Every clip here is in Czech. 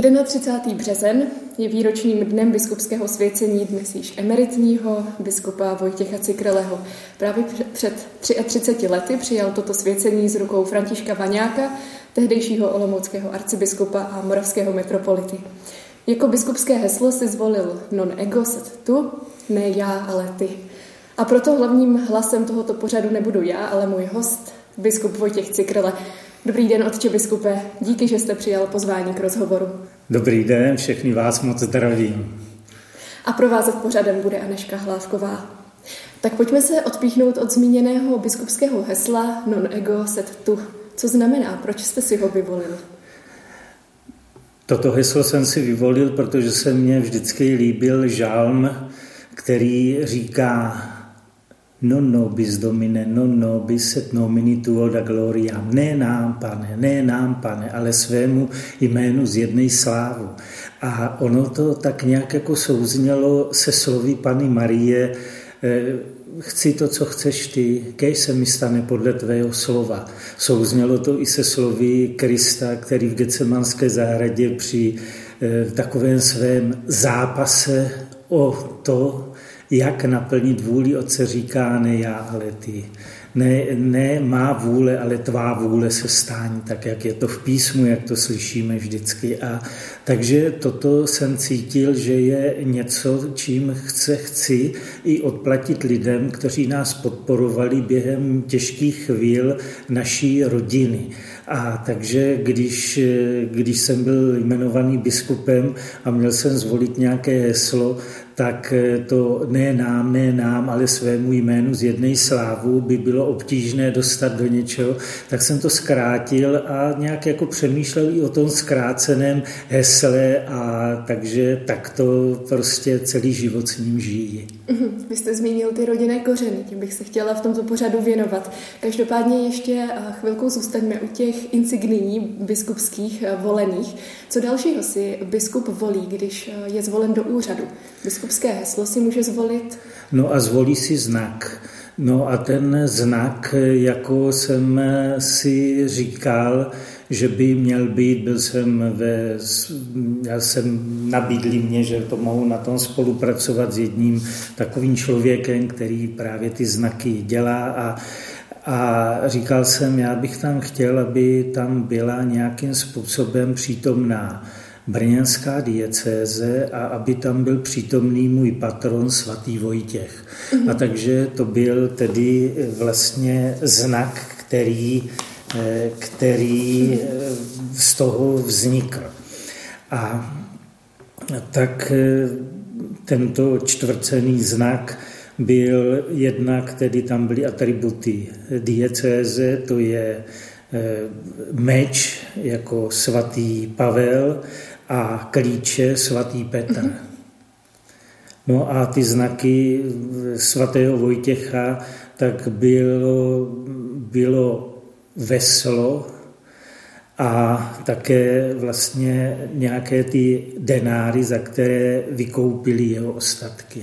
31. březen je výročním dnem biskupského svěcení dnes již emeritního biskupa Vojtěcha Cikreleho. Právě před 33 lety přijal toto svěcení z rukou Františka Vaňáka, tehdejšího olomouckého arcibiskupa a moravského metropolity. Jako biskupské heslo si zvolil non ego sed tu, ne já, ale ty. A proto hlavním hlasem tohoto pořadu nebudu já, ale můj host, biskup Vojtěch Cikrele. Dobrý den, otče biskupe. Díky, že jste přijal pozvání k rozhovoru. Dobrý den, všechny vás moc zdravím. A provázet pořadem bude Aneška Hlávková. Tak pojďme se odpíchnout od zmíněného biskupského hesla non ego sed tu. Co znamená? Proč jste si ho vyvolil? Toto heslo jsem si vyvolil, protože se mně vždycky líbil žálm, který říká non nobis domine, non nobis et nomini tuo da gloria. Ne nám, pane, ne nám, pane, ale svému jménu z jednej slávu. A ono to tak nějak jako souznělo se slovy Pany Marie, eh, chci to, co chceš ty, kej se mi stane podle tvého slova. Souznělo to i se slovy Krista, který v Gecemanské zahradě při eh, takovém svém zápase o to, jak naplnit vůli Otce říká, ne já, ale ty. Ne, ne má vůle, ale tvá vůle se stání, tak jak je to v písmu, jak to slyšíme vždycky. A takže toto jsem cítil, že je něco, čím chce, chci i odplatit lidem, kteří nás podporovali během těžkých chvíl naší rodiny. A takže když, když jsem byl jmenovaný biskupem a měl jsem zvolit nějaké heslo, tak to ne nám, ne nám, ale svému jménu z jedné slávu by bylo obtížné dostat do něčeho, tak jsem to zkrátil a nějak jako přemýšlel i o tom zkráceném hesle a takže tak to prostě celý život s ním žijí. Mhm. Vy jste zmínil ty rodinné kořeny, tím bych se chtěla v tomto pořadu věnovat. Každopádně ještě eh, chvilku zůstaňme u těch insignií biskupských eh, volených. Co dalšího si biskup volí, když eh, je zvolen do úřadu? Biskupské heslo si může zvolit? No a zvolí si znak. No a ten znak, jako jsem si říkal, že by měl být, byl jsem ve, já jsem nabídli mě, že to mohu na tom spolupracovat s jedním takovým člověkem, který právě ty znaky dělá a a říkal jsem, já bych tam chtěl, aby tam byla nějakým způsobem přítomná brněnská diecéze a aby tam byl přítomný můj patron svatý Vojtěch. Mm-hmm. A takže to byl tedy vlastně znak, který, který eh, z toho vznikl. A tak eh, tento čtvrcený znak byl jednak, tedy tam byly atributy diecéze, to je meč jako svatý Pavel, a klíče svatý Petr. No a ty znaky svatého Vojtěcha, tak bylo, bylo veslo a také vlastně nějaké ty denáry, za které vykoupili jeho ostatky.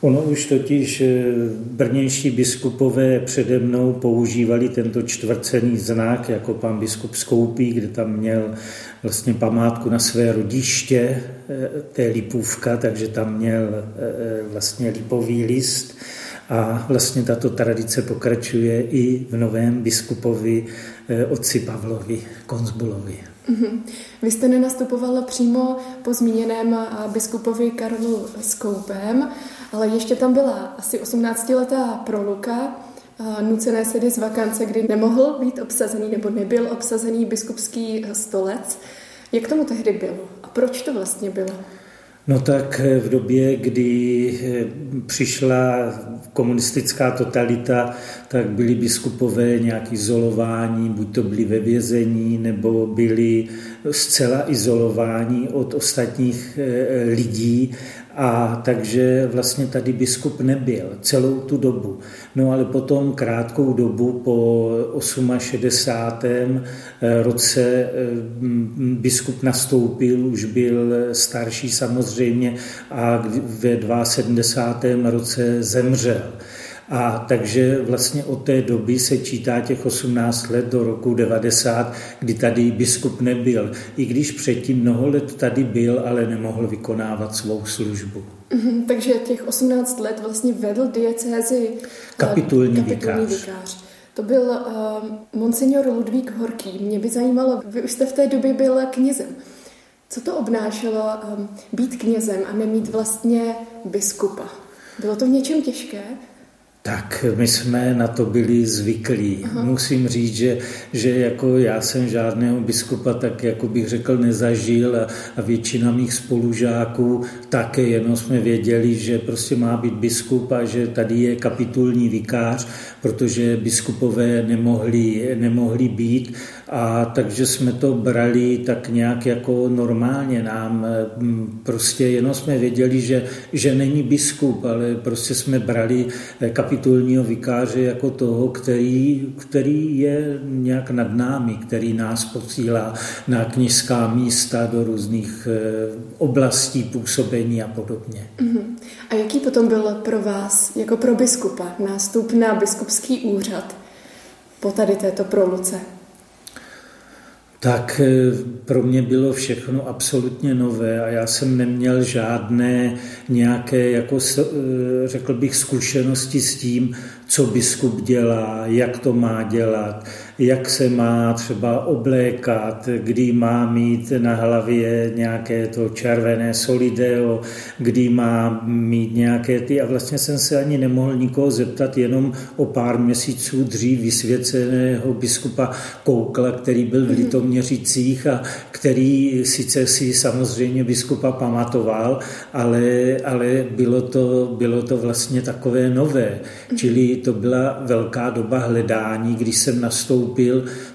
Ono už totiž eh, brnější biskupové přede mnou používali tento čtvrcený znak, jako pan biskup Skoupí, kde tam měl vlastně památku na své rodiště, eh, té lipůvka, takže tam měl eh, vlastně lipový list. A vlastně tato tradice pokračuje i v novém biskupovi otci Pavlovi Konzbulovi. Mm-hmm. Vy jste nenastupovala přímo po zmíněném biskupovi Karlu Skoupem, ale ještě tam byla asi 18-letá proluka, nucené sedy z vakance, kdy nemohl být obsazený nebo nebyl obsazený biskupský stolec. Jak tomu tehdy bylo a proč to vlastně bylo? No tak v době, kdy eh, přišla komunistická totalita, tak byli biskupové nějak izolováni, buď to byli ve vězení, nebo byli zcela izolováni od ostatních eh, lidí a takže vlastně tady biskup nebyl celou tu dobu. No ale potom krátkou dobu po 68. Eh, roce eh, biskup nastoupil, už byl starší samozřejmě a ve 72. roce zemřel. A takže vlastně od té doby se čítá těch 18 let do roku 90, kdy tady biskup nebyl. I když předtím mnoho let tady byl, ale nemohl vykonávat svou službu. Mm-hmm, takže těch 18 let vlastně vedl diecézi kapitulní, kapitulní vikář. vikář. To byl uh, monsignor Ludvík Horký. Mě by zajímalo, vy už jste v té době byl knězem. Co to obnášelo um, být knězem a nemít vlastně biskupa? Bylo to v něčem těžké? Tak my jsme na to byli zvyklí. Aha. Musím říct, že, že jako já jsem žádného biskupa tak jako bych řekl nezažil a, a většina mých spolužáků také jenom jsme věděli, že prostě má být biskup a že tady je kapitulní vikář, protože biskupové nemohli, nemohli být a takže jsme to brali tak nějak jako normálně nám. Mm, prostě jenom jsme věděli, že, že není biskup, ale prostě jsme brali kapitulního vikáře jako toho, který, který je nějak nad námi, který nás posílá na knižská místa do různých eh, oblastí působení a podobně. Uh-huh. A jaký potom byl pro vás, jako pro biskupa, nástup na biskupský úřad po tady této proluce? Tak eh, pro mě bylo všechno absolutně nové a já jsem neměl žádné nějaké, jako eh, řekl bych, zkušenosti s tím, co biskup dělá, jak to má dělat, jak se má třeba oblékat, kdy má mít na hlavě nějaké to červené solideo, kdy má mít nějaké ty. A vlastně jsem se ani nemohl nikoho zeptat, jenom o pár měsíců dřív vysvěceného biskupa Koukla, který byl v Litoměřicích a který sice si samozřejmě biskupa pamatoval, ale, ale bylo, to, bylo to vlastně takové nové. Čili to byla velká doba hledání, když jsem nastoupil,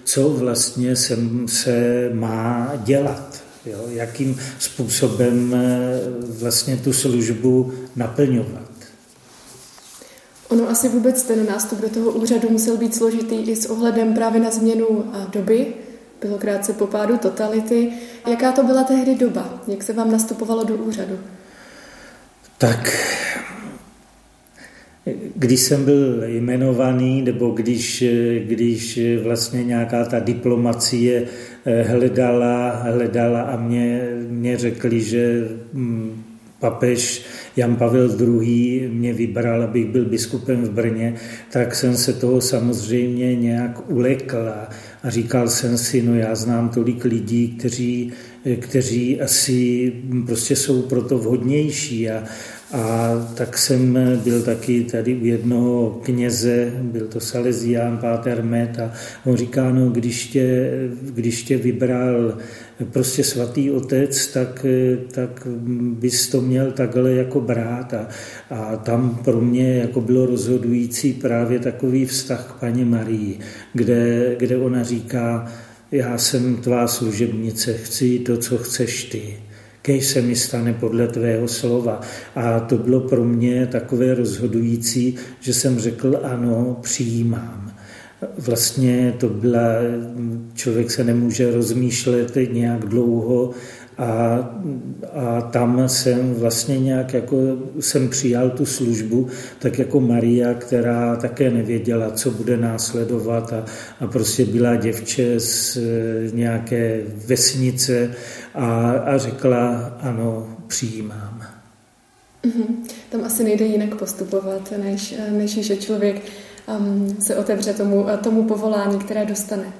co vlastně jsem, se má dělat. Jo? Jakým způsobem eh, vlastně tu službu naplňovat. Ono asi vůbec ten nástup do toho úřadu musel být složitý i s ohledem právě na změnu doby. Bylo krátce po pádu totality. Jaká to byla tehdy doba? Jak se vám nastupovalo do úřadu? Tak když jsem byl jmenovaný, nebo když, když vlastně nějaká ta diplomacie eh, hledala, hledala a mě, mě řekli, že hm, papež Jan Pavel II. mě vybral, abych byl biskupem v Brně, tak jsem se toho samozřejmě nějak ulekl a říkal jsem si, no já znám tolik lidí, kteří, kteří asi prostě jsou proto vhodnější a, a tak jsem byl taky tady u jednoho kněze, byl to Salesián, Páter Met, a on říká, no když tě, když tě vybral prostě svatý otec, tak, tak bys to měl takhle jako brát. A, a tam pro mě jako bylo rozhodující právě takový vztah k paní Marii, kde, kde ona říká, já jsem tvá služebnice, chci to, co chceš ty kej se mi stane podle tvého slova. A to bylo pro mě takové rozhodující, že jsem řekl ano, přijímám. Vlastně to byla, člověk se nemůže rozmýšlet nějak dlouho, a, a tam jsem vlastně nějak jako jsem přijal tu službu, tak jako Maria, která také nevěděla, co bude následovat a, a prostě byla děvče z nějaké vesnice a, a řekla, ano, přijímám. Mm-hmm. Tam asi nejde jinak postupovat, než, než že člověk um, se otevře tomu, tomu povolání, které dostane.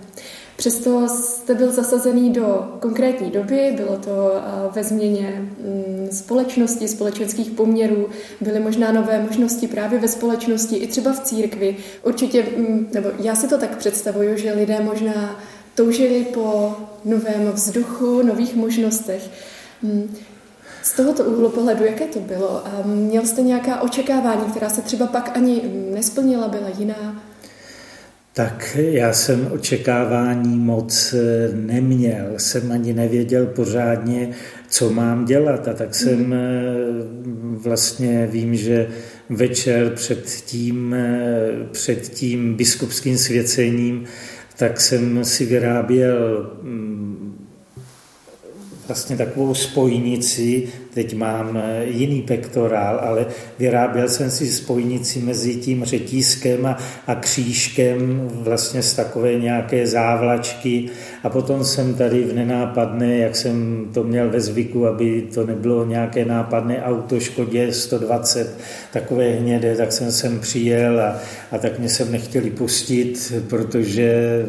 Přesto jste byl zasazený do konkrétní doby, bylo to ve změně mm, společnosti, společenských poměrů, byly možná nové možnosti právě ve společnosti, i třeba v církvi. Určitě, mm, nebo já si to tak představuju, že lidé možná toužili po novém vzduchu, nových možnostech. Mm, z tohoto úhlu pohledu, jaké to bylo? Měl jste nějaká očekávání, která se třeba pak ani nesplnila, byla jiná? Tak já jsem očekávání moc eh, neměl, jsem ani nevěděl pořádně, co mám dělat a tak jsem mhm. eh, vlastně vím, že večer před tím, eh, před tím biskupským svěcením, tak jsem si vyráběl mm, vlastně takovou spojnici, teď mám eh, jiný pektorál, ale vyráběl jsem si spojnici mezi tím řetízkem a, a křížkem vlastně z takové nějaké závlačky. A potom jsem tady v nenápadné, jak jsem to měl ve zvyku, aby to nebylo nějaké nápadné auto Škodě 120, takové hnědé, tak jsem sem přijel a, a tak mě sem nechtěli pustit, protože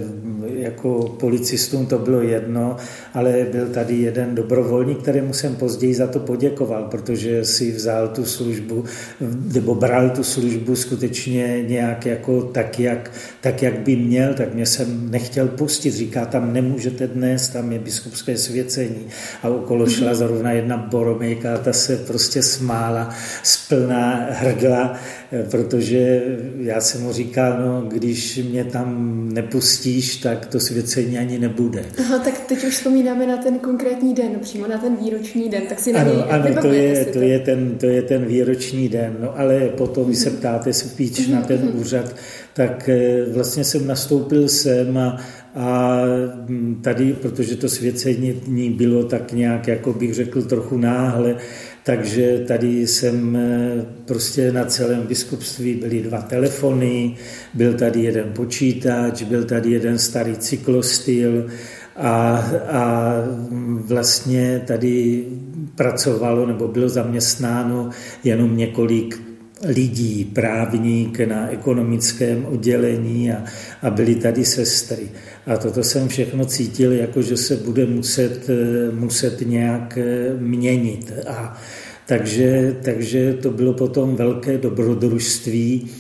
jako policistům to bylo jedno, ale byl tady jeden dobrovolník, kterému jsem později za to poděkoval, protože si vzal tu službu, nebo bral tu službu skutečně nějak jako tak, jak, tak, jak by měl, tak mě jsem nechtěl pustit. Říká, tam nemůžete dnes, tam je biskupské svěcení. A okolo šla zrovna jedna boromejka a ta se prostě smála splná hrdla, protože já jsem mu říkal, no, když mě tam nepustíš, tak to svěcení ani nebude. Aha, tak teď už vzpomínáme na ten konkrétní den, přímo na ten výroční den, tak si na ano, něj ano, to je, to, je ten, to je ten výroční den, no ale potom, když se mhm. ptáte spíš na ten mhm. úřad, tak eh, vlastně jsem nastoupil sem a, a tady, protože to svěcení bylo tak nějak, jako bych řekl, trochu náhle, takže tady jsem eh, prostě na celém biskupství byly dva telefony, byl tady jeden počítač, byl tady jeden starý cyklostyl a, a vlastně tady pracovalo nebo bylo zaměstnáno jenom několik lidí, právník na ekonomickém oddělení a, a byly tady sestry. A toto jsem všechno cítil, jako že se bude muset, muset nějak měnit. A takže, takže to bylo potom velké dobrodružství,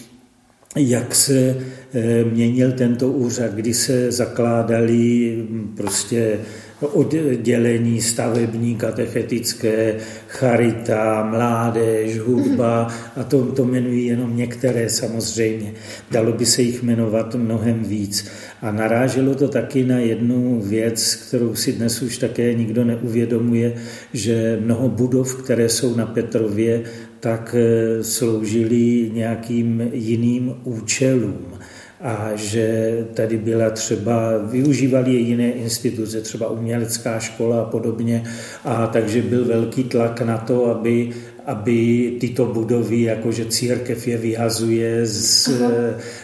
jak se eh, měnil tento úřad, kdy se zakládali prostě oddělení stavební, katechetické, charita, mládež, hudba a to, to jmenují jenom některé samozřejmě. Dalo by se jich jmenovat mnohem víc. A naráželo to taky na jednu věc, kterou si dnes už také nikdo neuvědomuje, že mnoho budov, které jsou na Petrově, tak eh, sloužily nějakým jiným účelům a že tady byla třeba, využívali je jiné instituce, třeba umělecká škola a podobně, a takže byl velký tlak na to, aby, aby tyto budovy, jakože církev je vyhazuje z,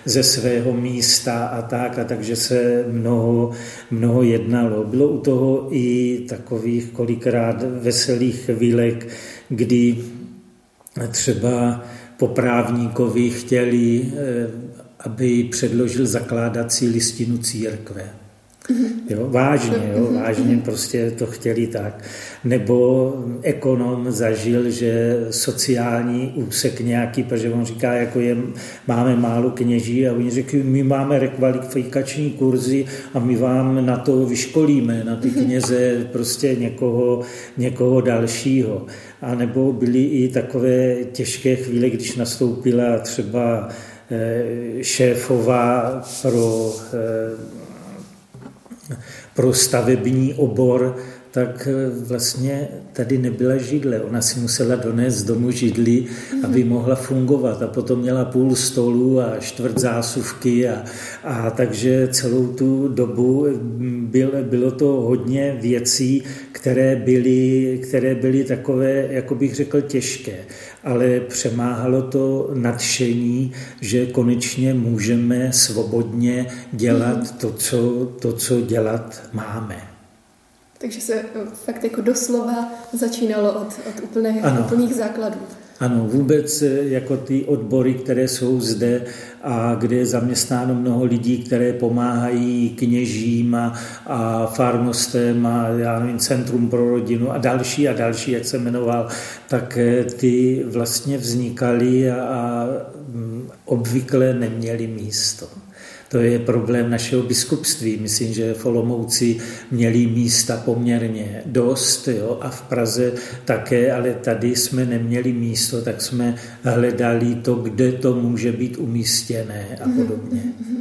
ze svého místa a tak, a takže se mnoho, mnoho jednalo. Bylo u toho i takových kolikrát veselých chvílek, kdy třeba po právníkovi chtěli eh, aby předložil zakládací listinu církve. Jo, vážně, jo, vážně prostě to chtěli tak. Nebo ekonom zažil, že sociální úsek nějaký, protože on říká, jako je, máme málo kněží a oni řekli, my máme rekvalifikační kurzy a my vám na to vyškolíme, na ty kněze prostě někoho, někoho dalšího. A nebo byly i takové těžké chvíle, když nastoupila třeba šéfová pro, eh, pro stavební obor, tak eh, vlastně tady nebyla židle. Ona si musela donést z domu židli, aby mohla fungovat. A potom měla půl stolu a čtvrt zásuvky. A, a takže celou tu dobu byl, bylo to hodně věcí, které byly, které byly takové, jako bych řekl, těžké ale přemáhalo to nadšení, že konečně můžeme svobodně dělat mhm. to, co, to, co dělat máme. Takže se eh, fakt jako doslova začínalo od, od úplných, úplných základů. Ano, vůbec eh, jako ty odbory, které jsou zde a kde je zaměstnáno mnoho lidí, které pomáhají kněžím a, a farnostem a já nevím, Centrum pro rodinu a další a další, jak se jmenoval, tak eh, ty vlastně vznikaly a, a mm, obvykle neměly místo. To je problém našeho biskupství. Myslím, že v Olomouci měli místa poměrně dost jo, a v Praze také, ale tady jsme neměli místo, tak jsme hledali to, kde to může být umístěné a podobně. Mm-hmm.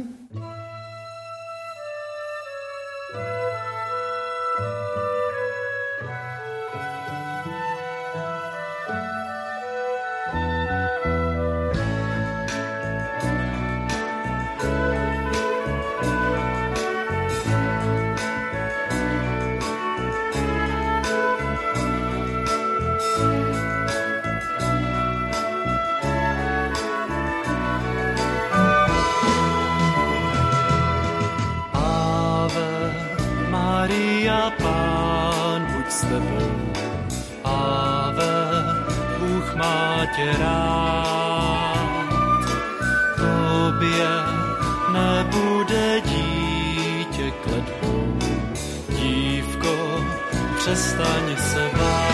Přestaň se bát.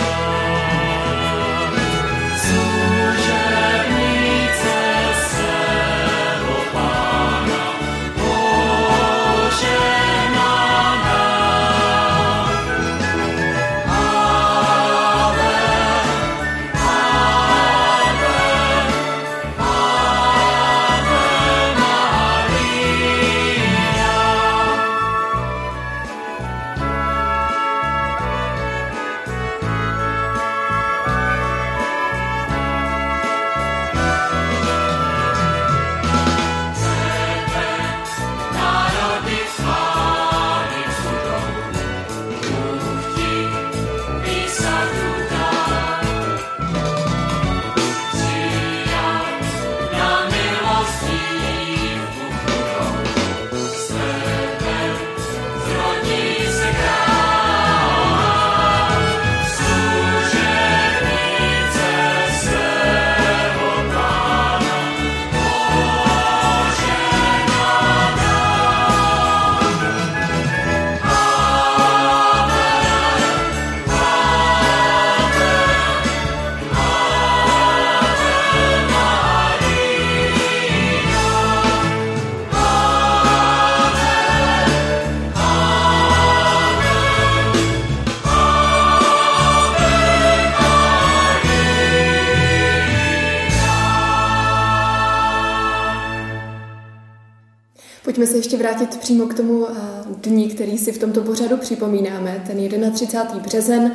Ještě vrátit přímo k tomu eh, dní, který si v tomto pořadu připomínáme, ten 31. březen,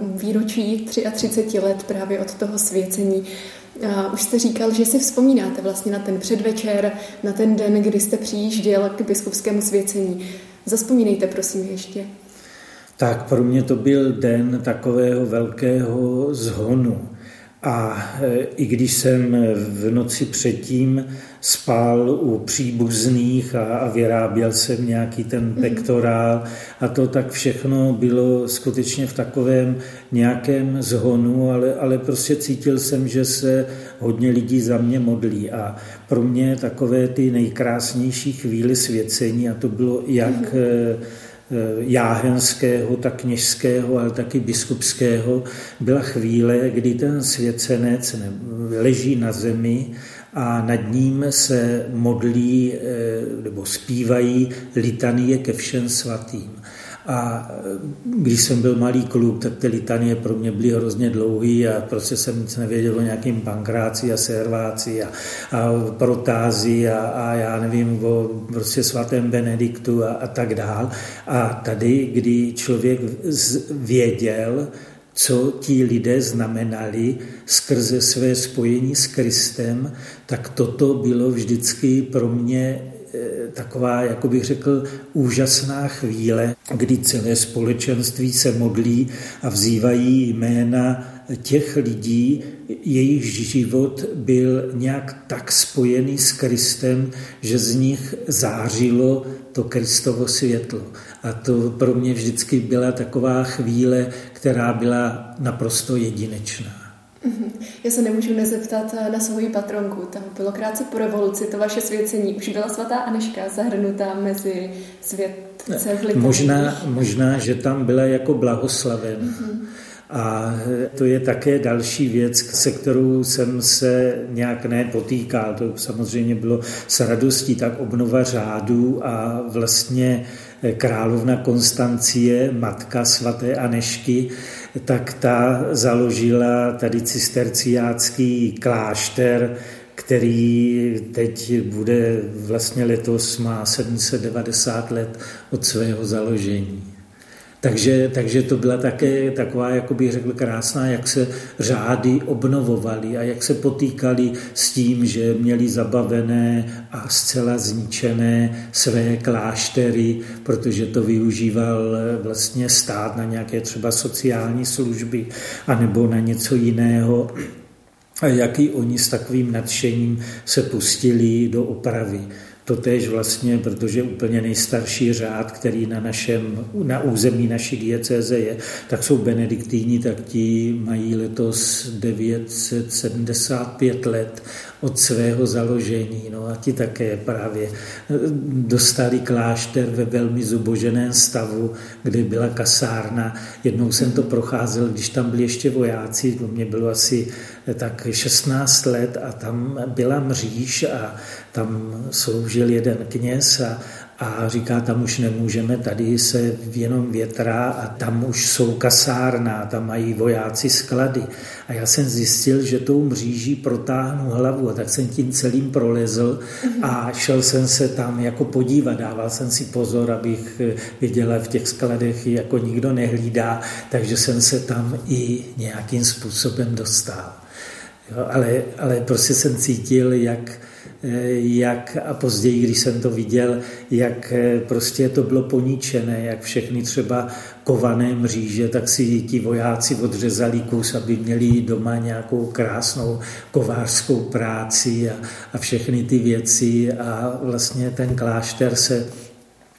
výročí 33 let právě od toho svěcení. Už jste říkal, že si vzpomínáte vlastně na ten předvečer, na ten den, kdy jste přijížděl k biskupskému svěcení. Zaspomínejte prosím ještě. Tak pro mě to byl den takového velkého zhonu. A e, i když jsem v noci předtím spal u příbuzných a, a vyráběl jsem nějaký ten mhm. pektorál a to tak všechno bylo skutečně v takovém nějakém zhonu, ale, ale prostě cítil jsem, že se hodně lidí za mě modlí a pro mě takové ty nejkrásnější chvíly svěcení a to bylo jak mm jáhenského, tak kněžského, ale taky biskupského, byla chvíle, kdy ten svěcenec leží na zemi a nad ním se modlí eh, nebo zpívají litanie ke všem svatým. A eh, když jsem byl malý kluk, tak ty litanie pro mě byly hrozně dlouhý a prostě jsem nic nevěděl o nějakým pankráci a serváci a, a protázi a, a já nevím o prostě svatém Benediktu a, a tak dál. A tady, kdy člověk věděl, co ti lidé znamenali skrze své spojení s Kristem, tak toto bylo vždycky pro mě taková, jako bych řekl, úžasná chvíle, kdy celé společenství se modlí a vzývají jména těch lidí, jejich život byl nějak tak spojený s Kristem, že z nich zářilo to Kristovo světlo. A to pro mě vždycky byla taková chvíle, která byla naprosto jedinečná. Já se nemůžu nezeptat na svoji patronku. Tam bylo krátce po revoluci, to vaše svěcení. Už byla svatá Aneška zahrnutá mezi světce v možná, možná, že tam byla jako blahoslaven. Mm-hmm. A to je také další věc, se kterou jsem se nějak nepotýkal. To samozřejmě bylo s radostí, tak obnova řádu a vlastně královna Konstancie, matka svaté Anešky, tak ta založila tady cisterciácký klášter, který teď bude vlastně letos má 790 let od svého založení. Takže, takže to byla také taková, jako bych řekl, krásná, jak se řády obnovovaly a jak se potýkali s tím, že měli zabavené a zcela zničené své kláštery, protože to využíval vlastně stát na nějaké třeba sociální služby anebo na něco jiného a jaký oni s takovým nadšením se pustili do opravy. Totež vlastně, protože úplně nejstarší řád, který na, našem, na území naší diecéze je, tak jsou benediktíni, tak ti mají letos 975 let od svého založení. No a ti také právě dostali klášter ve velmi zuboženém stavu, kde byla kasárna. Jednou jsem to procházel, když tam byli ještě vojáci, to mě bylo asi tak 16 let a tam byla mříž a tam sloužil jeden kněz a, a říká, tam už nemůžeme, tady se jenom větrá a tam už jsou kasárna, tam mají vojáci sklady. A já jsem zjistil, že tou mříží protáhnu hlavu a tak jsem tím celým prolezl a šel jsem se tam jako podívat, dával jsem si pozor, abych viděla v těch skladech jako nikdo nehlídá, takže jsem se tam i nějakým způsobem dostal. Jo, ale, ale prostě jsem cítil, jak jak a později, když jsem to viděl, jak eh, prostě to bylo poničené, jak všechny třeba kované mříže, tak si ti vojáci odřezali kus, aby měli doma nějakou krásnou kovářskou práci a, a všechny ty věci a vlastně ten klášter se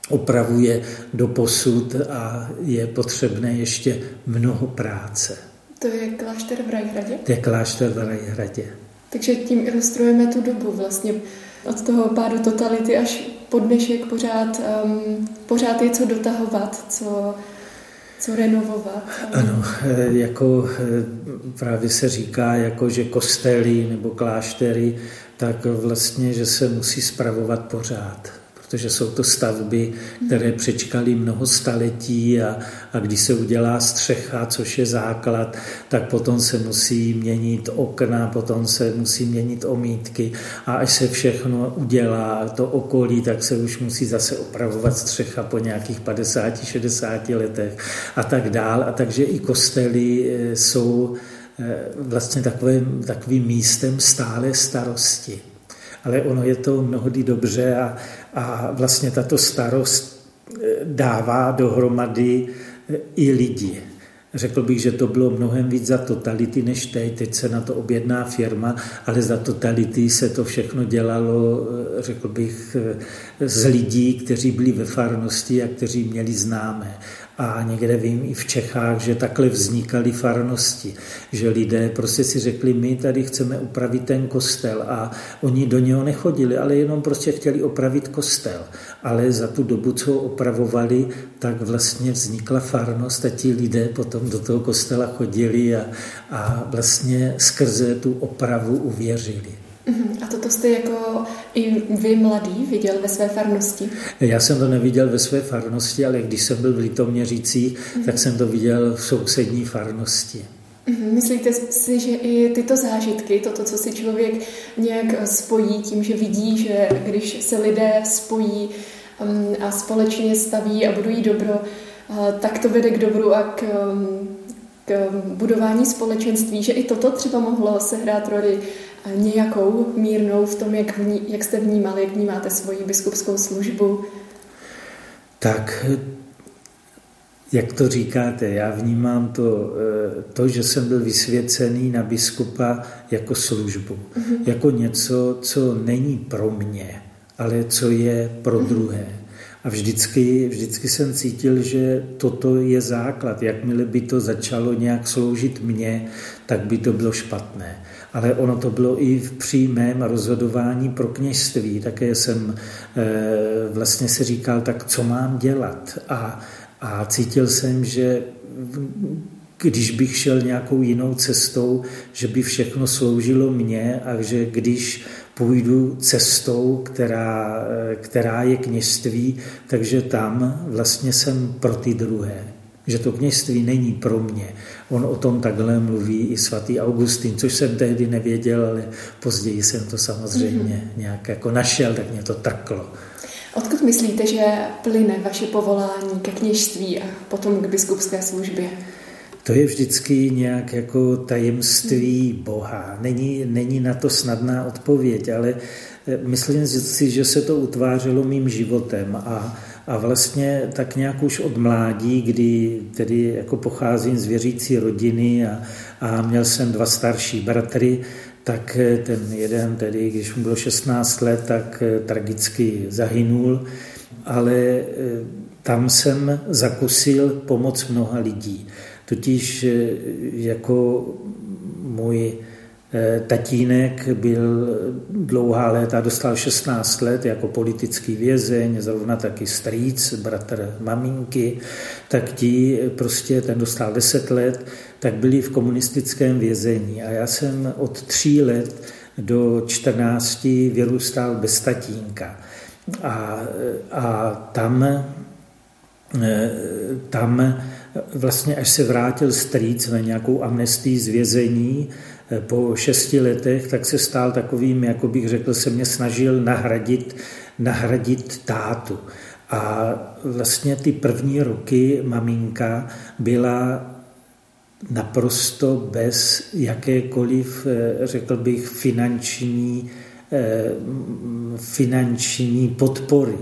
opravuje do posud a je potřebné ještě mnoho práce. To je klášter v Rajhradě? To je klášter v Rajhradě. Takže tím ilustrujeme tu dobu vlastně od toho pádu totality až po dnešek pořád, um, pořád je co dotahovat, co, co renovovat. Ano, eh, jako eh, právě se říká, jako že kostely nebo kláštery, tak vlastně, že se musí spravovat pořád protože jsou to stavby, které přečkaly mnoho staletí a, a když se udělá střecha, což je základ, tak potom se musí měnit okna, potom se musí měnit omítky a až se všechno udělá, to okolí, tak se už musí zase opravovat střecha po nějakých 50-60 letech a tak dál. A takže i kostely eh, jsou eh, vlastně takovým, takovým místem stále starosti ale ono je to mnohdy dobře a, a vlastně tato starost eh, dává dohromady eh, i lidi. Řekl bych, že to bylo mnohem víc za totality než teď. Teď se na to objedná firma, ale za totality se to všechno dělalo, eh, řekl bych, z lidí, kteří byli ve farnosti a kteří měli známé. A někde vím i v Čechách, že takhle vznikaly farnosti, že lidé prostě si řekli, my tady chceme upravit ten kostel a oni do něho nechodili, ale jenom prostě chtěli opravit kostel. Ale za tu dobu, co ho opravovali, tak vlastně vznikla farnost a ti lidé potom do toho kostela chodili a, a vlastně skrze tu opravu uvěřili. Mhm. A toto jste jako i vy mladý viděl ve své farnosti? Já jsem to neviděl ve své farnosti, ale když jsem byl v Litoměřících, mm. tak jsem to viděl v sousední farnosti. Mhm. Myslíte si, že i tyto zážitky, toto, co si člověk nějak spojí tím, že vidí, že když se lidé spojí um, a společně staví a budují dobro, uh, tak to vede k dobru a k, um, k budování společenství, že i toto třeba mohlo sehrát roli nějakou mírnou v tom, jak, vní, jak jste vnímali, jak vnímáte svoji biskupskou službu? Tak, jak to říkáte, já vnímám to, eh, to že jsem byl vysvěcený na biskupa jako službu, mm-hmm. jako něco, co není pro mě, ale co je pro mm-hmm. druhé. A vždycky, vždycky jsem cítil, že toto je základ. Jakmile by to začalo nějak sloužit mně, tak by to bylo špatné ale ono to bylo i v přímém rozhodování pro kněžství. Také jsem eh, vlastně si říkal, tak co mám dělat? A, a cítil jsem, že když bych šel nějakou jinou cestou, že by všechno sloužilo mně a že když půjdu cestou, která, eh, která je kněžství, takže tam vlastně jsem pro ty druhé že to kněžství není pro mě. On o tom takhle mluví i svatý Augustín, což jsem tehdy nevěděl, ale později jsem to samozřejmě mm-hmm. nějak jako našel, tak mě to trklo. Odkud myslíte, že plyne vaše povolání ke kněžství a potom k biskupské službě? To je vždycky nějak jako tajemství Boha. Není, není na to snadná odpověď, ale eh, myslím si, že se to utvářelo mým životem a a vlastně tak nějak už od mládí, kdy tedy jako pocházím z věřící rodiny a, a měl jsem dva starší bratry, tak ten jeden, tedy když mu bylo 16 let, tak tragicky zahynul, ale tam jsem zakusil pomoc mnoha lidí. Totiž jako můj Eh, tatínek byl dlouhá léta, dostal 16 let jako politický vězeň, zrovna taky strýc, bratr maminky, tak ti prostě, ten dostal 10 let, tak byli v komunistickém vězení. A já jsem od tří let do 14 vyrůstal bez tatínka. A, a tam, eh, tam vlastně, až se vrátil strýc na nějakou amnestii z vězení, Eh, po šesti letech, tak se stál takovým, jako bych řekl, se mě snažil nahradit, nahradit tátu. A vlastně ty první roky maminka byla naprosto bez jakékoliv, eh, řekl bych, finanční, eh, finanční podpory.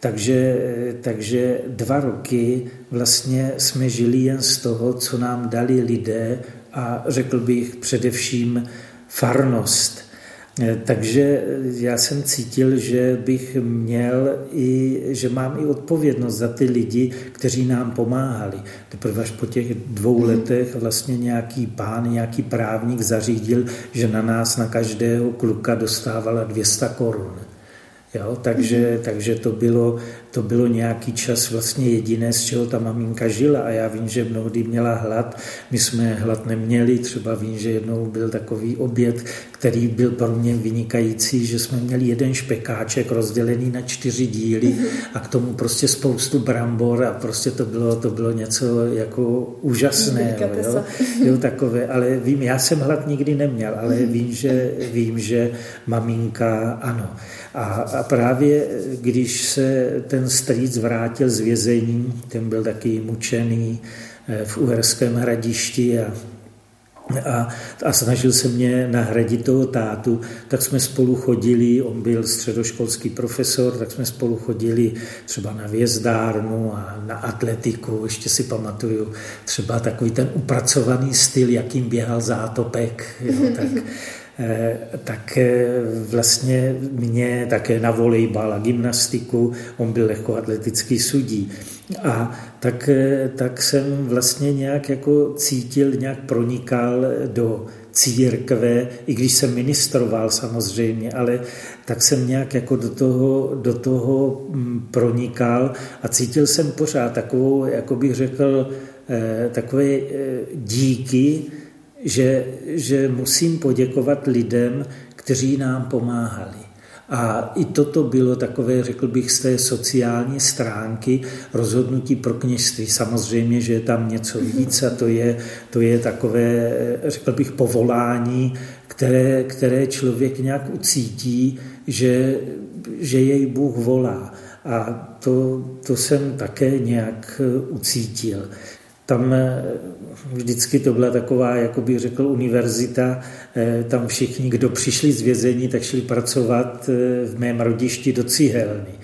Takže, takže dva roky vlastně jsme žili jen z toho, co nám dali lidé a řekl bych především farnost. Eh, takže já jsem cítil, že bych měl i, že mám i odpovědnost za ty lidi, kteří nám pomáhali. Teprve až po těch dvou mhm. letech vlastně nějaký pán, nějaký právník zařídil, že na nás, na každého kluka dostávala 200 korun. Jo, takže, mm. takže to, bylo, to bylo nějaký čas vlastně jediné, z čeho ta maminka žila a já vím, že mnohdy měla hlad, my jsme hlad neměli, třeba vím, že jednou byl takový oběd, který byl pro mě vynikající, že jsme měli jeden špekáček rozdělený na čtyři díly mm. a k tomu prostě spoustu brambor a prostě to bylo, to bylo něco jako úžasného. Jo, jo, takové, ale vím, já jsem hlad nikdy neměl, ale vím, že, vím, že maminka ano. A, a právě když se ten strýc vrátil z vězení, ten byl taky mučený eh, v Uherském hradišti a a, a snažil se mě nahradit toho tátu, tak jsme spolu chodili, on byl středoškolský profesor, tak jsme spolu chodili třeba na vězdárnu a na atletiku, ještě si pamatuju třeba takový ten upracovaný styl, jakým běhal zátopek, jo, tak tak eh, vlastně mě také na volejbal a gymnastiku, on byl lehkoatletický sudí. A tak, eh, tak jsem vlastně nějak jako cítil, nějak pronikal do církve, i když jsem ministroval samozřejmě, ale tak jsem nějak jako do toho, do toho mm, pronikal a cítil jsem pořád takovou, jako bych řekl, takové díky, že, že musím poděkovat lidem, kteří nám pomáhali. A i toto bylo takové, řekl bych, z té sociální stránky rozhodnutí pro kněžství. Samozřejmě, že je tam něco víc a to je, to je takové, řekl bych, povolání, které, které člověk nějak ucítí, že, že jej Bůh volá. A to, to jsem také nějak ucítil. Tam vždycky to byla taková, jako bych řekl, univerzita. Eh, tam všichni, kdo přišli z vězení, tak šli pracovat eh, v mém rodišti do cihelny.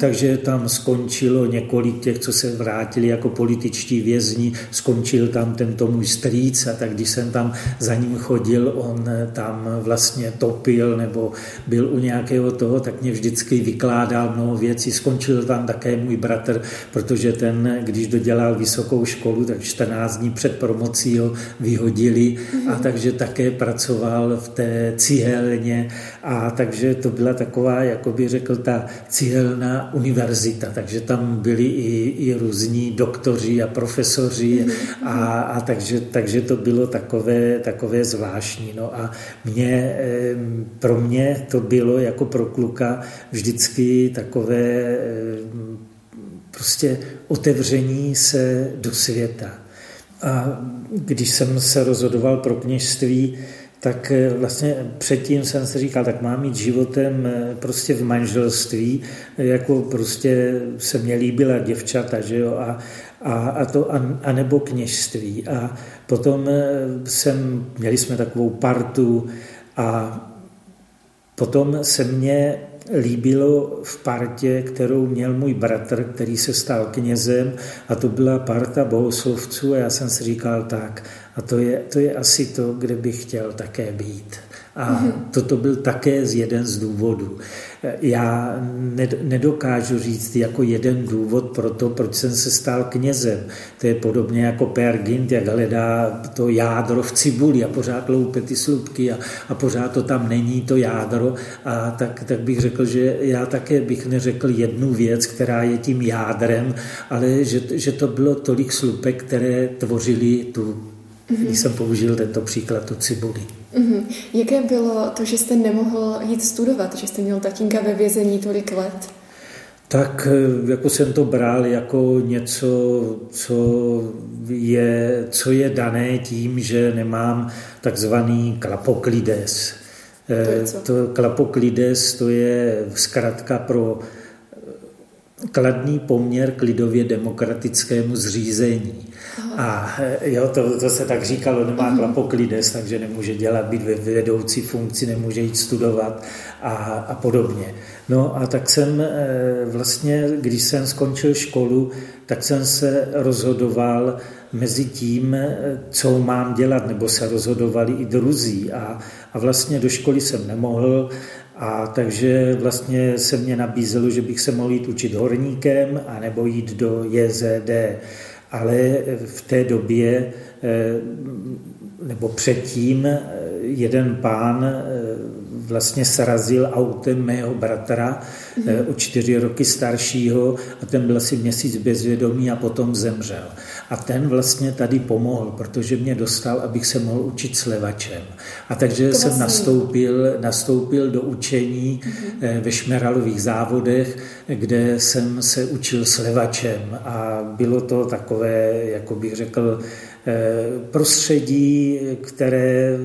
Takže tam skončilo několik těch, co se vrátili jako političtí vězni, skončil tam tento můj strýc a tak když jsem tam za ním chodil, on eh, tam vlastně topil nebo byl u nějakého toho, tak mě vždycky vykládal mnoho věcí. Skončil tam také můj bratr, protože ten, když dodělal vysokou školu, tak 14 dní před promocí ho vyhodili a mhm. takže také pracoval v té cihelně a takže to byla taková, jako by řekl, ta cihelná univerzita, takže tam byli i, i různí doktoři a profesoři mhm. a, a takže, takže to bylo takové, takové zvláštní. No a mě, pro mě to bylo jako pro kluka vždycky takové prostě otevření se do světa. A když jsem se rozhodoval pro kněžství, tak eh, vlastně předtím jsem si říkal, tak mám mít životem eh, prostě v manželství, jako prostě se mě líbila děvčata, že jo, a, a, a to, a, a nebo kněžství. A potom eh, jsem, měli jsme takovou partu a potom se mě líbilo v partě, kterou měl můj bratr, který se stal knězem a to byla parta bohoslovců a já jsem si říkal tak a to je, to je asi to, kde bych chtěl také být. A toto byl také z jeden z důvodů. Já nedokážu říct jako jeden důvod pro to, proč jsem se stal knězem. To je podobně jako Per Gint, jak hledá to jádro v cibuli a pořád loupe ty slupky a, a pořád to tam není, to jádro. A tak, tak bych řekl, že já také bych neřekl jednu věc, která je tím jádrem, ale že, že to bylo tolik slupek, které tvořily tu, mm-hmm. když jsem použil tento příklad, tu cibuli. Mm-hmm. Jaké bylo to, že jste nemohl jít studovat, že jste měl tatínka ve vězení tolik let? Tak eh, jako jsem to bral jako něco, co je, co je dané tím, že nemám takzvaný klapoklides. To, je eh, co? to klapoklides to je zkrátka pro kladný poměr k lidově demokratickému zřízení. A eh, jo, to, to se tak říkalo, nemá uh-huh. klapoklides, takže nemůže dělat, být ve vedoucí funkci, nemůže jít studovat a, a podobně. No a tak jsem eh, vlastně, když jsem skončil školu, tak jsem se rozhodoval mezi tím, eh, co mám dělat, nebo se rozhodovali i druzí. A, a vlastně do školy jsem nemohl, a takže vlastně se mě nabízelo, že bych se mohl jít učit horníkem a nebo jít do JZD. Ale v té době eh, nebo předtím jeden pán vlastně srazil autem mého bratra mm-hmm. o čtyři roky staršího a ten byl asi měsíc bezvědomý a potom zemřel. A ten vlastně tady pomohl, protože mě dostal, abych se mohl učit slevačem. A takže to jsem vlastně... nastoupil, nastoupil do učení mm-hmm. ve Šmeralových závodech, kde jsem se učil slevačem a bylo to takové, jako bych řekl, eh, prostředí, které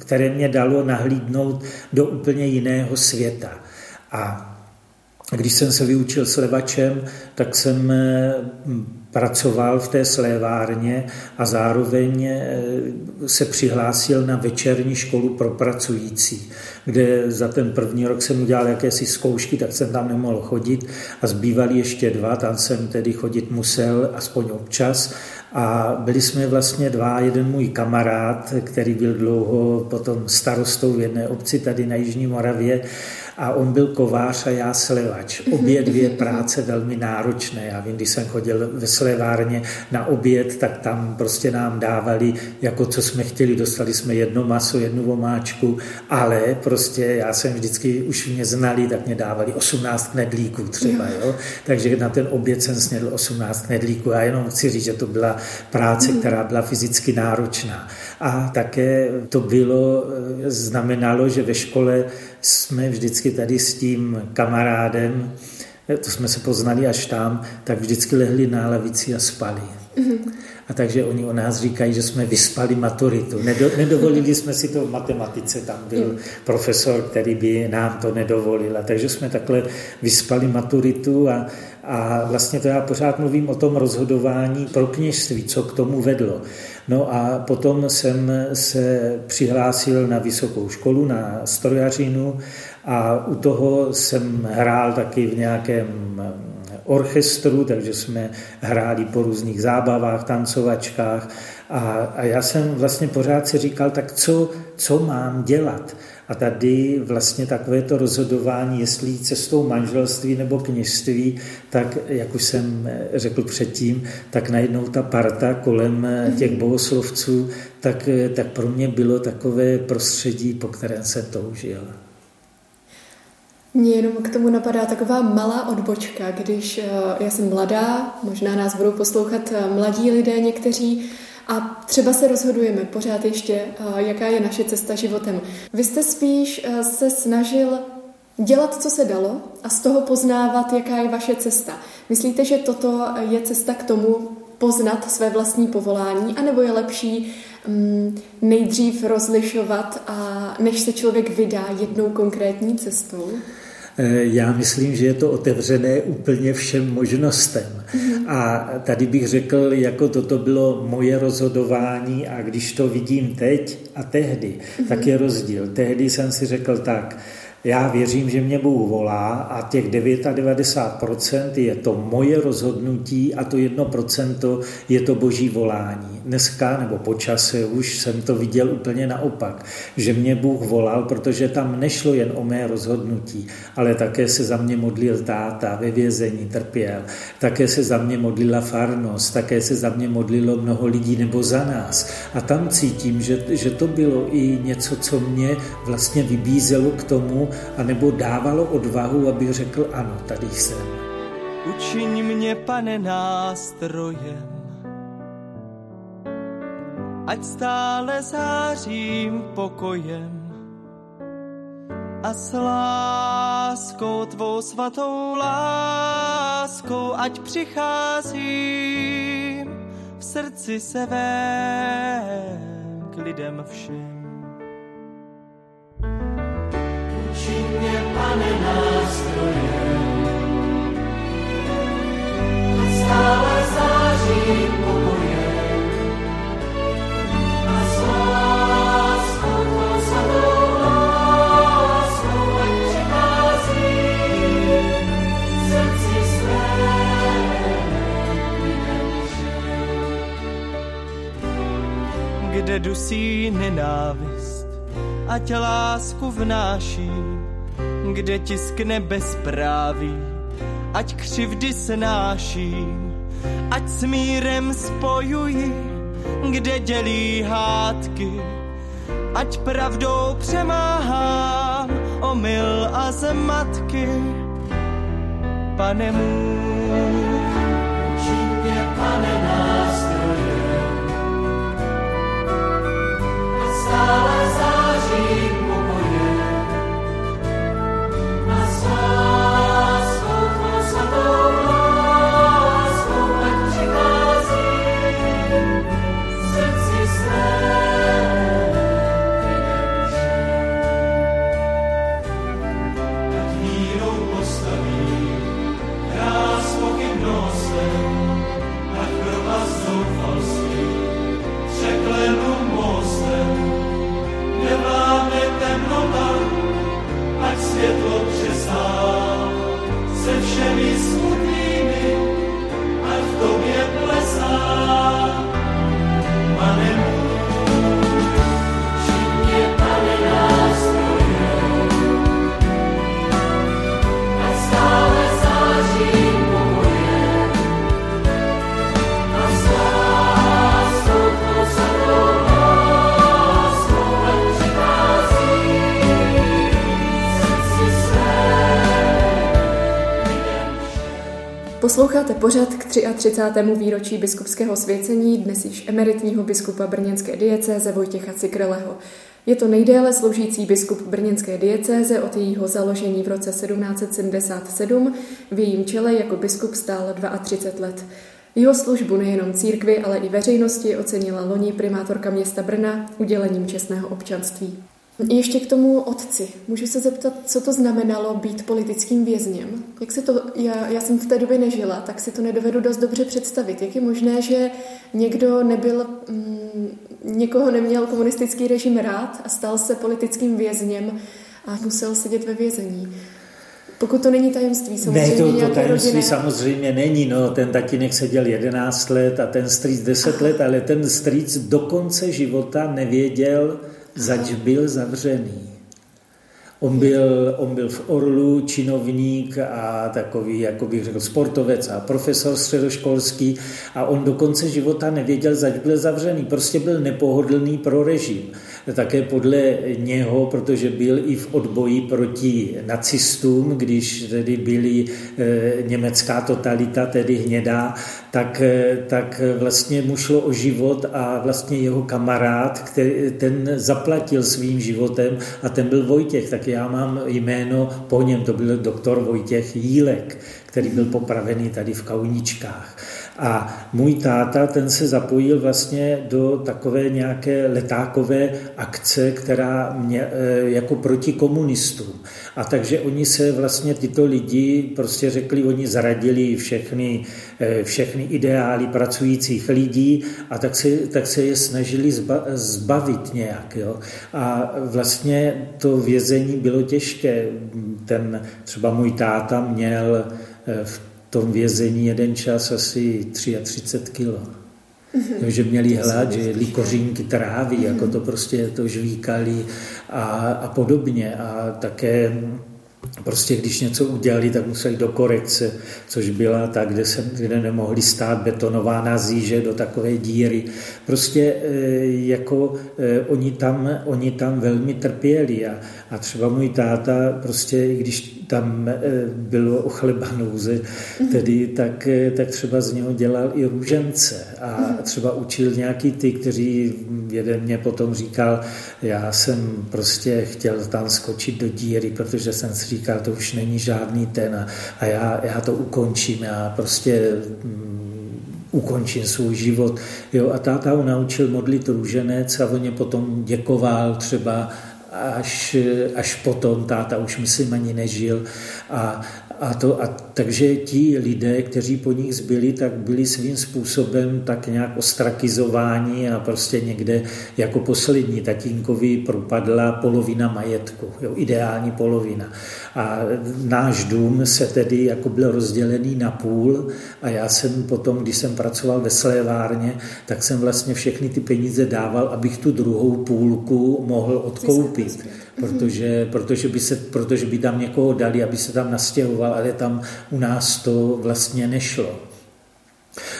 které mě dalo nahlídnout do úplně jiného světa. A když jsem se vyučil slevačem, tak jsem eh, pracoval v té slévárně a zároveň eh, se přihlásil na večerní školu pro pracující, kde za ten první rok jsem udělal jakési zkoušky, tak jsem tam nemohl chodit a zbývali ještě dva, tam jsem tedy chodit musel, aspoň občas. A byli jsme vlastně dva, jeden můj kamarád, který byl dlouho potom starostou v jedné obci tady na Jižní Moravě a on byl kovář a já slevač. Obě dvě práce velmi náročné. Já vím, když jsem chodil ve slevárně na oběd, tak tam prostě nám dávali, jako co jsme chtěli, dostali jsme jedno maso, jednu omáčku, ale prostě já jsem vždycky, už mě znali, tak mě dávali 18 knedlíků třeba, jo. Takže na ten oběd jsem snědl 18 knedlíků a jenom chci říct, že to byla práce, která byla fyzicky náročná. A také to bylo, znamenalo, že ve škole jsme vždycky tady s tím kamarádem, to jsme se poznali až tam, tak vždycky lehli na lavici a spali. Mm-hmm. A takže oni o nás říkají, že jsme vyspali maturitu. Nedo, nedovolili jsme si to v matematice, tam byl mm. profesor, který by nám to nedovolil. A takže jsme takhle vyspali maturitu a, a vlastně to já pořád mluvím o tom rozhodování pro kněžství, co k tomu vedlo. No a potom jsem se přihlásil na vysokou školu, na strojařinu a u toho jsem hrál taky v nějakém orchestru, takže jsme hráli po různých zábavách, tancovačkách a, a já jsem vlastně pořád si říkal, tak co, co mám dělat? A tady vlastně takové to rozhodování, jestli cestou manželství nebo kněžství, tak, jak už jsem řekl předtím, tak najednou ta parta kolem těch bohoslovců, tak, tak pro mě bylo takové prostředí, po kterém jsem toužil. Mně jenom k tomu napadá taková malá odbočka, když eh, já jsem mladá, možná nás budou poslouchat eh, mladí lidé někteří, a třeba se rozhodujeme pořád ještě, eh, jaká je naše cesta životem. Vy jste spíš se snažil dělat, co se dalo a z toho poznávat, jaká je vaše cesta. Myslíte, že toto je cesta k tomu poznat své vlastní povolání, anebo je lepší um, nejdřív rozlišovat, a než se člověk vydá jednou konkrétní cestou? Eh, já myslím, že je to otevřené úplně všem možnostem. Mm-hmm. A tady bych řekl, jako toto bylo moje rozhodování a když to vidím teď a tehdy, mm-hmm. tak je rozdíl. Tehdy jsem si řekl tak, já věřím, že mě Bůh volá a těch 99% je to moje rozhodnutí a to 1% je to boží volání. Dneska nebo po čase už jsem to viděl úplně naopak, že mě Bůh volal, protože tam nešlo jen o mé rozhodnutí, ale také se za mě modlil táta, ve vězení trpěl, také se za mě modlila farnost, také se za mě modlilo mnoho lidí nebo za nás. A tam cítím, že, že to bylo i něco, co mě vlastně vybízelo k tomu, anebo dávalo odvahu, abych řekl ano, tady jsem. Učiň mě, pane, nástrojem, ať stále zářím pokojem. A s láskou tvou svatou láskou, ať přicházím v srdci se k lidem všem. Učiň mě, pane, nástrojem, stále zářím kde dusí nenávist, ať lásku vnáší, kde tiskne bezpráví, ať křivdy snáším, ať s mírem spojuji, kde dělí hádky, ať pravdou přemáhám omyl a zmatky. Pane můj, stále světlo třesá se všemi smutnými. Posloucháte pořad k 33. výročí biskupského svěcení dnes již emeritního biskupa brněnské diecéze Vojtěcha Cikreleho. Je to nejdéle sloužící biskup brněnské diecéze od jejího založení v roce 1777, v jejím čele jako biskup stál 32 let. Jeho službu nejenom církvi, ale i veřejnosti ocenila loni primátorka města Brna udělením čestného občanství. Ještě k tomu otci. Můžu se zeptat, co to znamenalo být politickým vězněm? Jak se to, já, já jsem v té době nežila, tak si to nedovedu dost dobře představit. Jak je možné, že někdo nebyl, mm, někoho neměl komunistický režim rád a stal se politickým vězněm a musel sedět ve vězení? Pokud to není tajemství, samozřejmě Ne, to, to tajemství rodinné... samozřejmě není. No, ten tatínek seděl 11 let a ten strýc 10 Aha. let, ale ten strýc do konce života nevěděl, zač byl zavřený. On byl, on byl v Orlu činovník a takový, jako bych řekl, sportovec a profesor středoškolský a on do konce života nevěděl, zač byl zavřený. Prostě byl nepohodlný pro režim také podle něho, protože byl i v odboji proti nacistům, když tedy byly eh, německá totalita, tedy hnědá, tak, eh, tak vlastně mu šlo o život a vlastně jeho kamarád, který, ten zaplatil svým životem a ten byl Vojtěch, tak já mám jméno po něm, to byl doktor Vojtěch Jílek, který byl popravený tady v Kauničkách. A můj táta, ten se zapojil vlastně do takové nějaké letákové akce, která mě e, jako proti komunistům. A takže oni se vlastně, tyto lidi, prostě řekli, oni zradili všechny, e, všechny ideály pracujících lidí a tak se, tak se je snažili zba, zbavit nějak. Jo. A vlastně to vězení bylo těžké. Ten třeba můj táta měl e, v tom vězení jeden čas asi 33 kilo. Mm-hmm. že měli hlad, že jedli kořínky trávy, mm-hmm. jako to prostě to žvíkali a, a podobně. A také Prostě když něco udělali, tak museli do korekce, což byla ta, kde, se, kde nemohli stát betonována zíže do takové díry. Prostě e, jako e, oni, tam, oni tam velmi trpěli a, a třeba můj táta, prostě když tam e, bylo o chleba nouze, tedy, tak, tak třeba z něho dělal i růžence. A třeba učil nějaký ty, kteří jeden mě potom říkal, já jsem prostě chtěl tam skočit do díry, protože jsem si říkal, to už není žádný ten a, a já, já to ukončím, já prostě mm, ukončím svůj život. Jo, a táta ho naučil modlit růženec a on je potom děkoval třeba až, až potom, táta už myslím ani nežil a, a, to, a takže ti lidé, kteří po nich zbyli, tak byli svým způsobem tak nějak ostrakizováni a prostě někde jako poslední tatínkovi propadla polovina majetku, jo, ideální polovina. A náš dům se tedy jako byl rozdělený na půl a já jsem potom, když jsem pracoval ve slévárně, tak jsem vlastně všechny ty peníze dával, abych tu druhou půlku mohl odkoupit protože, protože, by se, protože by tam někoho dali, aby se tam nastěhoval, ale tam u nás to vlastně nešlo.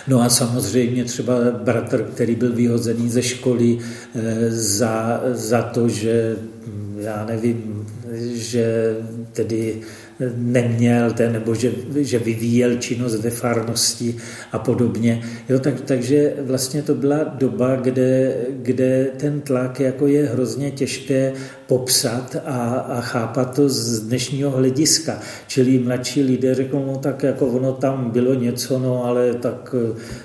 No a samozřejmě třeba bratr, který byl vyhozený ze školy eh, za, za to, že hm, já nevím, že tedy neměl, ten, nebo že, že vyvíjel činnost ve farnosti a podobně. Jo, tak, takže vlastně to byla doba, kde, kde ten tlak jako je hrozně těžké popsat a, a chápat to z dnešního hlediska. Čili mladší lidé řeknou, no tak jako ono tam bylo něco, no ale tak,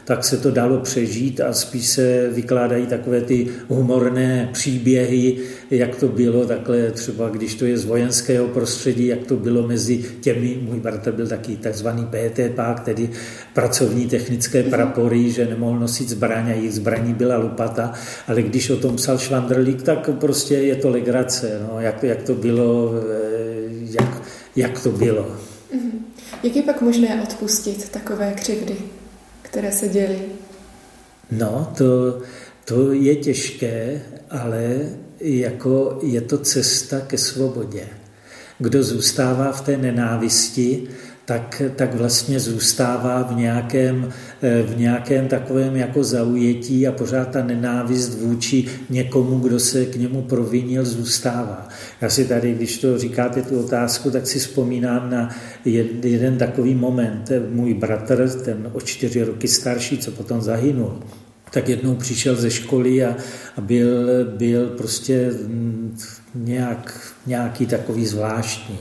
tak se to dalo přežít a spíš se vykládají takové ty humorné příběhy, jak to bylo takhle třeba, když to je z vojenského prostředí, jak to bylo mezi těmi, můj bratr byl taky takzvaný PTP, tedy pracovní technické prapory, že nemohl nosit zbraň a jejich zbraní byla lopata, ale když o tom psal Švandrlík, tak prostě je to legrace, no, jak, jak to bylo, eh, jak, jak to bylo. Mhm. Jak je pak možné odpustit takové křivdy, které se dělí? No, to, to je těžké, ale jako je to cesta ke svobodě. Kdo zůstává v té nenávisti, tak, tak vlastně zůstává v nějakém, eh, v nějakém takovém jako zaujetí a pořád ta nenávist vůči někomu, kdo se k němu provinil, zůstává. Já si tady, když to říkáte tu otázku, tak si vzpomínám na jeden takový moment. Můj bratr, ten o čtyři roky starší, co potom zahynul, tak jednou přišel ze školy a, a byl, byl prostě nějak, nějaký takový zvláštní.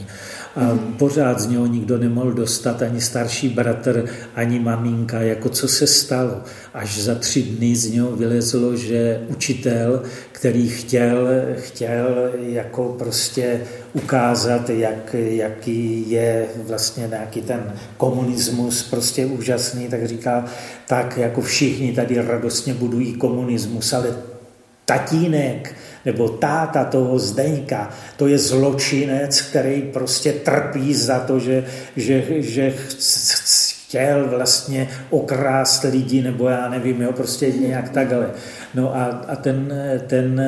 A pořád z něho nikdo nemohl dostat, ani starší bratr, ani maminka, jako co se stalo. Až za tři dny z něho vylezlo, že učitel, který chtěl, chtěl jako prostě ukázat, jak, jaký je vlastně nějaký ten komunismus prostě úžasný, tak říká, tak jako všichni tady radostně budují komunismus, ale tatínek nebo táta toho Zdeňka, to je zločinec, který prostě trpí za to, že, že, že chtěl vlastně okrást lidi, nebo já nevím, jo, prostě nějak takhle. No a, a ten, ten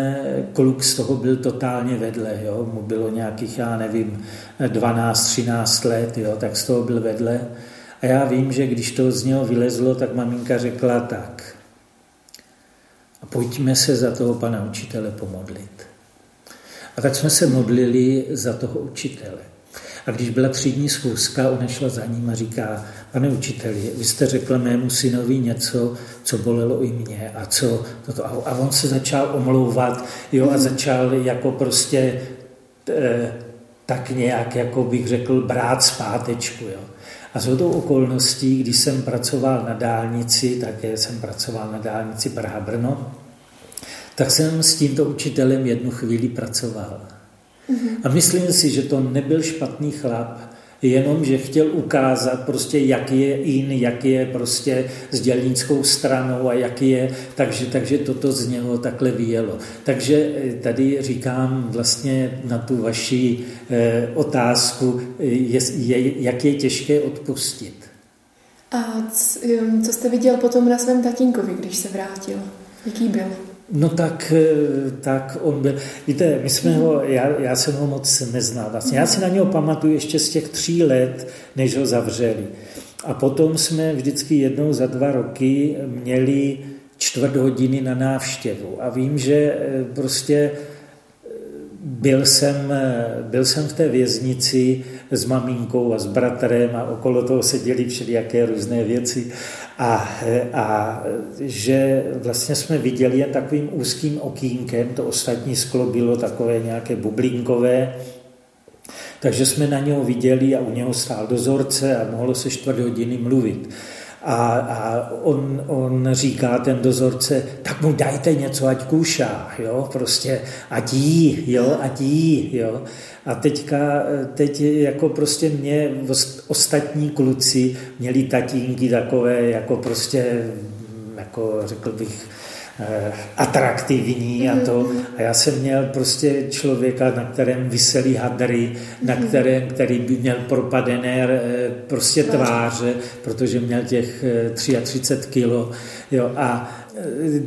kluk z toho byl totálně vedle, jo, mu bylo nějakých, já nevím, 12-13 let, jo, tak z toho byl vedle. A já vím, že když to z něho vylezlo, tak maminka řekla tak, pojďme se za toho pana učitele pomodlit. A tak jsme se modlili za toho učitele. A když byla třídní schůzka, ona šla za ním a říká, pane učiteli, vy jste řekl mému synovi něco, co bolelo i mě a co toto. A on se začal omlouvat jo, a začal jako prostě e, tak nějak, jako bych řekl, brát zpátečku. Jo. A z tou okolností, když jsem pracoval na dálnici, také jsem pracoval na dálnici Praha-Brno, tak jsem s tímto učitelem jednu chvíli pracoval. Mm-hmm. A myslím si, že to nebyl špatný chlap, jenom, že chtěl ukázat prostě, jak je in, jak je prostě s dělnickou stranou a jak je, takže, takže toto z něho takhle vyjelo. Takže eh, tady říkám vlastně na tu vaši eh, otázku, je, je, jak je těžké odpustit. A co jste viděl potom na svém tatínkovi, když se vrátil? Jaký byl? No tak, eh, tak on byl, víte, my jsme ho, já, já jsem ho moc neznal vlastně. Já si na něho pamatuju ještě z těch tří let, než ho zavřeli. A potom jsme vždycky jednou za dva roky měli čtvrt hodiny na návštěvu. A vím, že eh, prostě byl jsem, byl jsem v té věznici s maminkou a s bratrem a okolo toho se děli všelijaké různé věci a, a že vlastně jsme viděli jen takovým úzkým okýnkem, to ostatní sklo bylo takové nějaké bublinkové, takže jsme na něho viděli a u něho stál dozorce a mohlo se čtvrt hodiny mluvit a, a on, on říká, ten dozorce, tak mu dajte něco, ať kůšá, jo, prostě, ať jí, jo, ať jí, jo. A teďka, teď jako prostě mě ostatní kluci měli tatínky takové, jako prostě, jako řekl bych, atraktivní a to. A já jsem měl prostě člověka, na kterém vysely hadry, na mhm. kterém, který by měl propadené eh, prostě tváře, protože měl těch 33 eh, kilo. Jo, a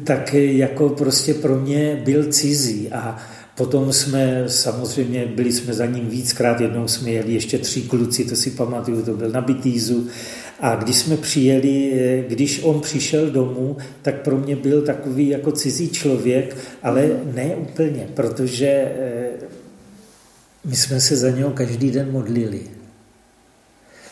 tak jako prostě pro mě byl cizí a Potom jsme samozřejmě, byli jsme za ním víckrát, jednou jsme jeli ještě tři kluci, to si pamatuju, to byl na Bitýzu a když jsme přijeli, když on přišel domů, tak pro mě byl takový jako cizí člověk, ale ne úplně, protože eh, my jsme se za něho každý den modlili.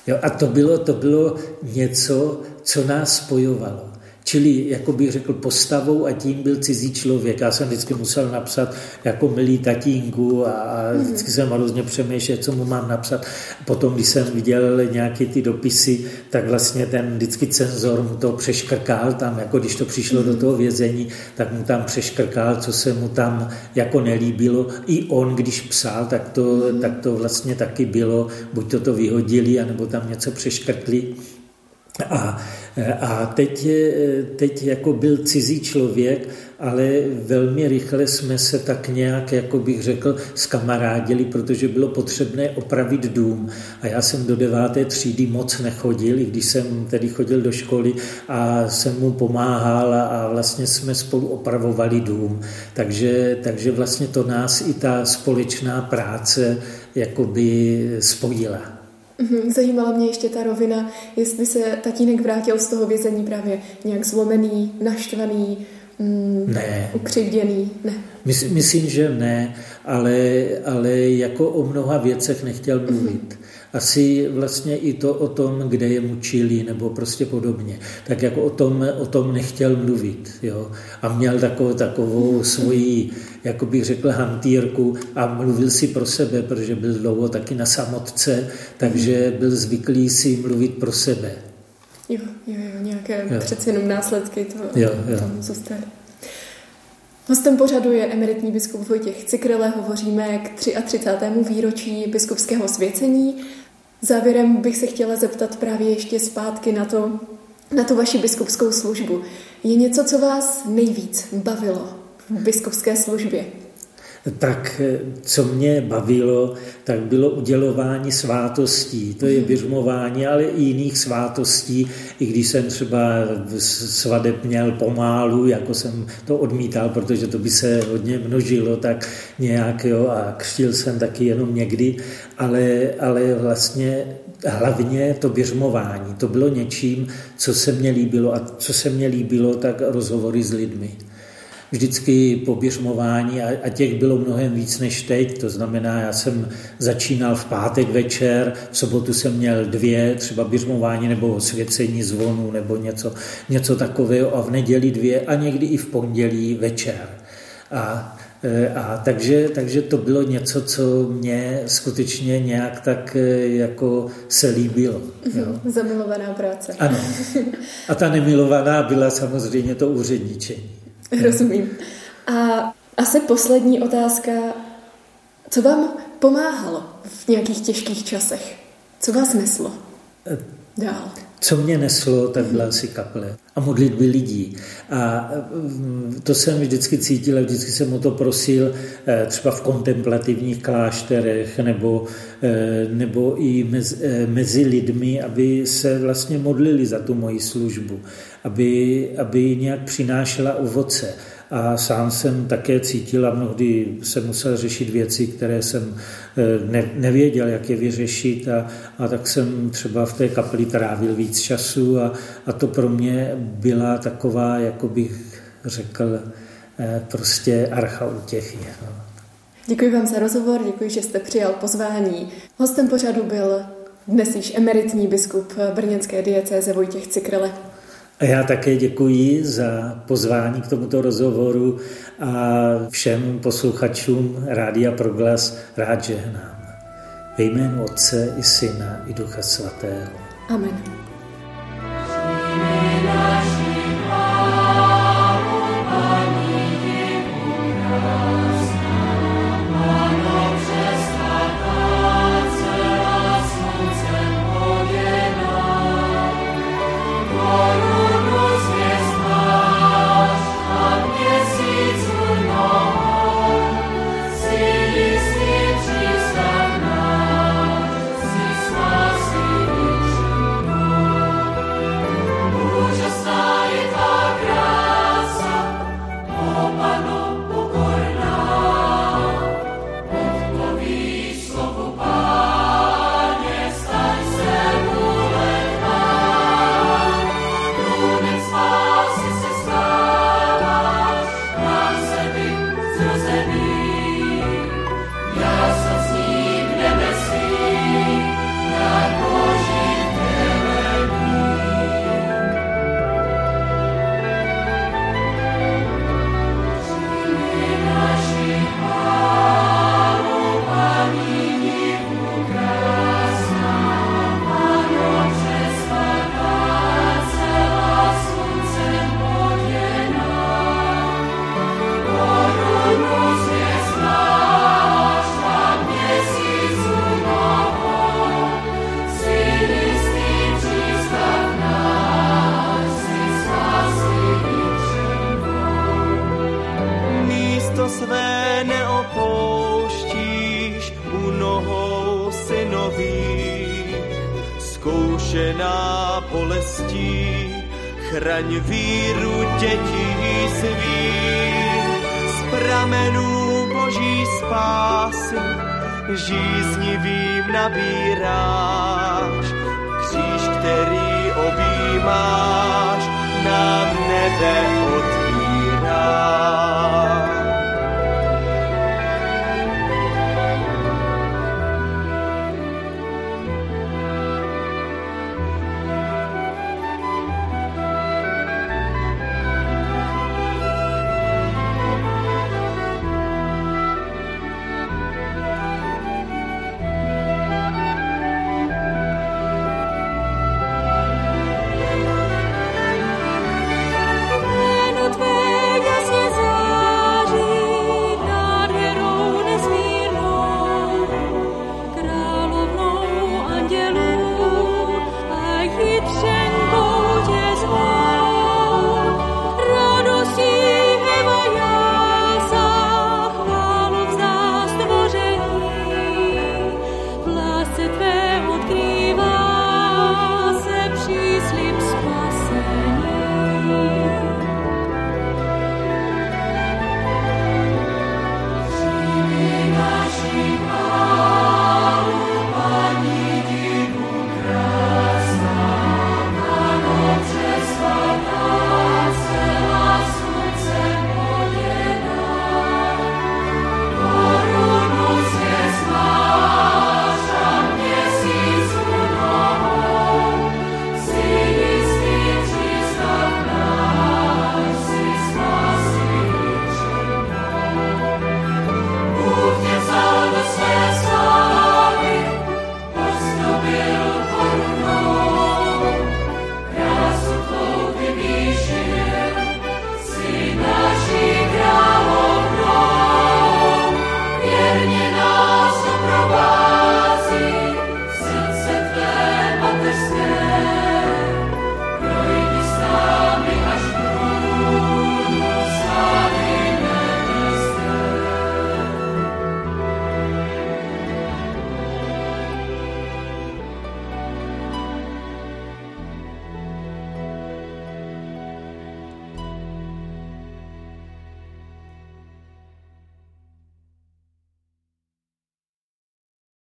Jo, a to bylo, to bylo něco, co nás spojovalo. Čili, jako bych řekl, postavou a tím byl cizí člověk. Já jsem vždycky musel napsat jako milý tatínku a mhm. vždycky jsem hrozně přemýšlel, co mu mám napsat. Potom, když jsem viděl nějaké ty dopisy, tak vlastně ten vždycky cenzor mu to přeškrkal tam, jako když to přišlo do mhm. toho vězení, tak mu tam přeškrkal, co se mu tam jako nelíbilo. I on, když psal, tak to, mhm. tak to vlastně taky bylo, buď to to vyhodili, anebo tam něco přeškrtli. A, a teď, teď jako byl cizí člověk, ale velmi rychle jsme se tak nějak, jako bych řekl, skamarádili, protože bylo potřebné opravit dům. A já jsem do deváté třídy moc nechodil, i když jsem tedy chodil do školy a jsem mu pomáhal a vlastně jsme spolu opravovali dům. Takže, takže vlastně to nás i ta společná práce jakoby spojila. Mhm, zajímala mě ještě ta rovina, jestli se tatínek vrátil z toho vězení právě nějak zlomený, naštvaný, mm, ne. ukřivděný. Ne. Mys, myslím, že ne, ale, ale jako o mnoha věcech nechtěl mluvit. Mm-hmm asi vlastně i to o tom, kde je mučili nebo prostě podobně. Tak jako o tom, o tom nechtěl mluvit. Jo? A měl takovou, takovou svoji, jako bych řekl, hantýrku a mluvil si pro sebe, protože byl dlouho taky na samotce, takže byl zvyklý si mluvit pro sebe. Jo, jo, jo nějaké jo. přeci jenom následky to, jo, jo. tam zůstaly. Hostem pořadu je emeritní biskup Vojtěch Cikrele. Hovoříme k 33. výročí biskupského svěcení. Závěrem bych se chtěla zeptat právě ještě zpátky na to, na tu vaši biskupskou službu. Je něco, co vás nejvíc bavilo v biskupské službě? Tak co mě bavilo, tak bylo udělování svátostí. To je běžmování, mhm. ale i jiných svátostí, i když jsem třeba svadeb měl pomálu, jako jsem to odmítal, protože to by se hodně množilo, tak nějak, jo, a křtil jsem taky jenom někdy, ale, ale vlastně hlavně to běžmování, to bylo něčím, co se mně líbilo a co se mně líbilo, tak rozhovory s lidmi vždycky po běžmování a, a těch bylo mnohem víc než teď. To znamená, já jsem začínal v pátek večer, v sobotu jsem měl dvě, třeba běžmování nebo svěcení zvonu nebo něco, něco takového a v neděli dvě a někdy i v pondělí večer. A e, a takže, takže to bylo něco, co mě skutečně nějak tak e, jako se líbilo. Jo. Zamilovaná práce. Ano. A ta nemilovaná byla samozřejmě to úředničení. Rozumím. A asi poslední otázka. Co vám pomáhalo v nějakých těžkých časech? Co vás neslo? dál? Co mě neslo, tak byla asi kaple a modlitby lidí. A mm, to jsem vždycky cítil a vždycky jsem o to prosil eh, třeba v kontemplativních klášterech nebo, eh, nebo i mezi, eh, mezi lidmi, aby se vlastně modlili za tu moji službu, aby, aby nějak přinášela ovoce a sám jsem také cítil a mnohdy jsem musel řešit věci, které jsem eh, nevěděl, jak je vyřešit a, a tak jsem třeba v té kapli trávil víc času a, a to pro mě byla taková, jako bych řekl, eh, prostě archa útěchy. No. Děkuji vám za rozhovor, děkuji, že jste přijal pozvání. Hostem pořadu byl dnes již emeritní biskup brněnské diecéze Vojtěch Cikrele. A já také děkuji za pozvání k tomuto rozhovoru a všem posluchačům Rádia Proglas rád žehnám. Ve jménu Otce i Syna i Ducha Svatého. Amen.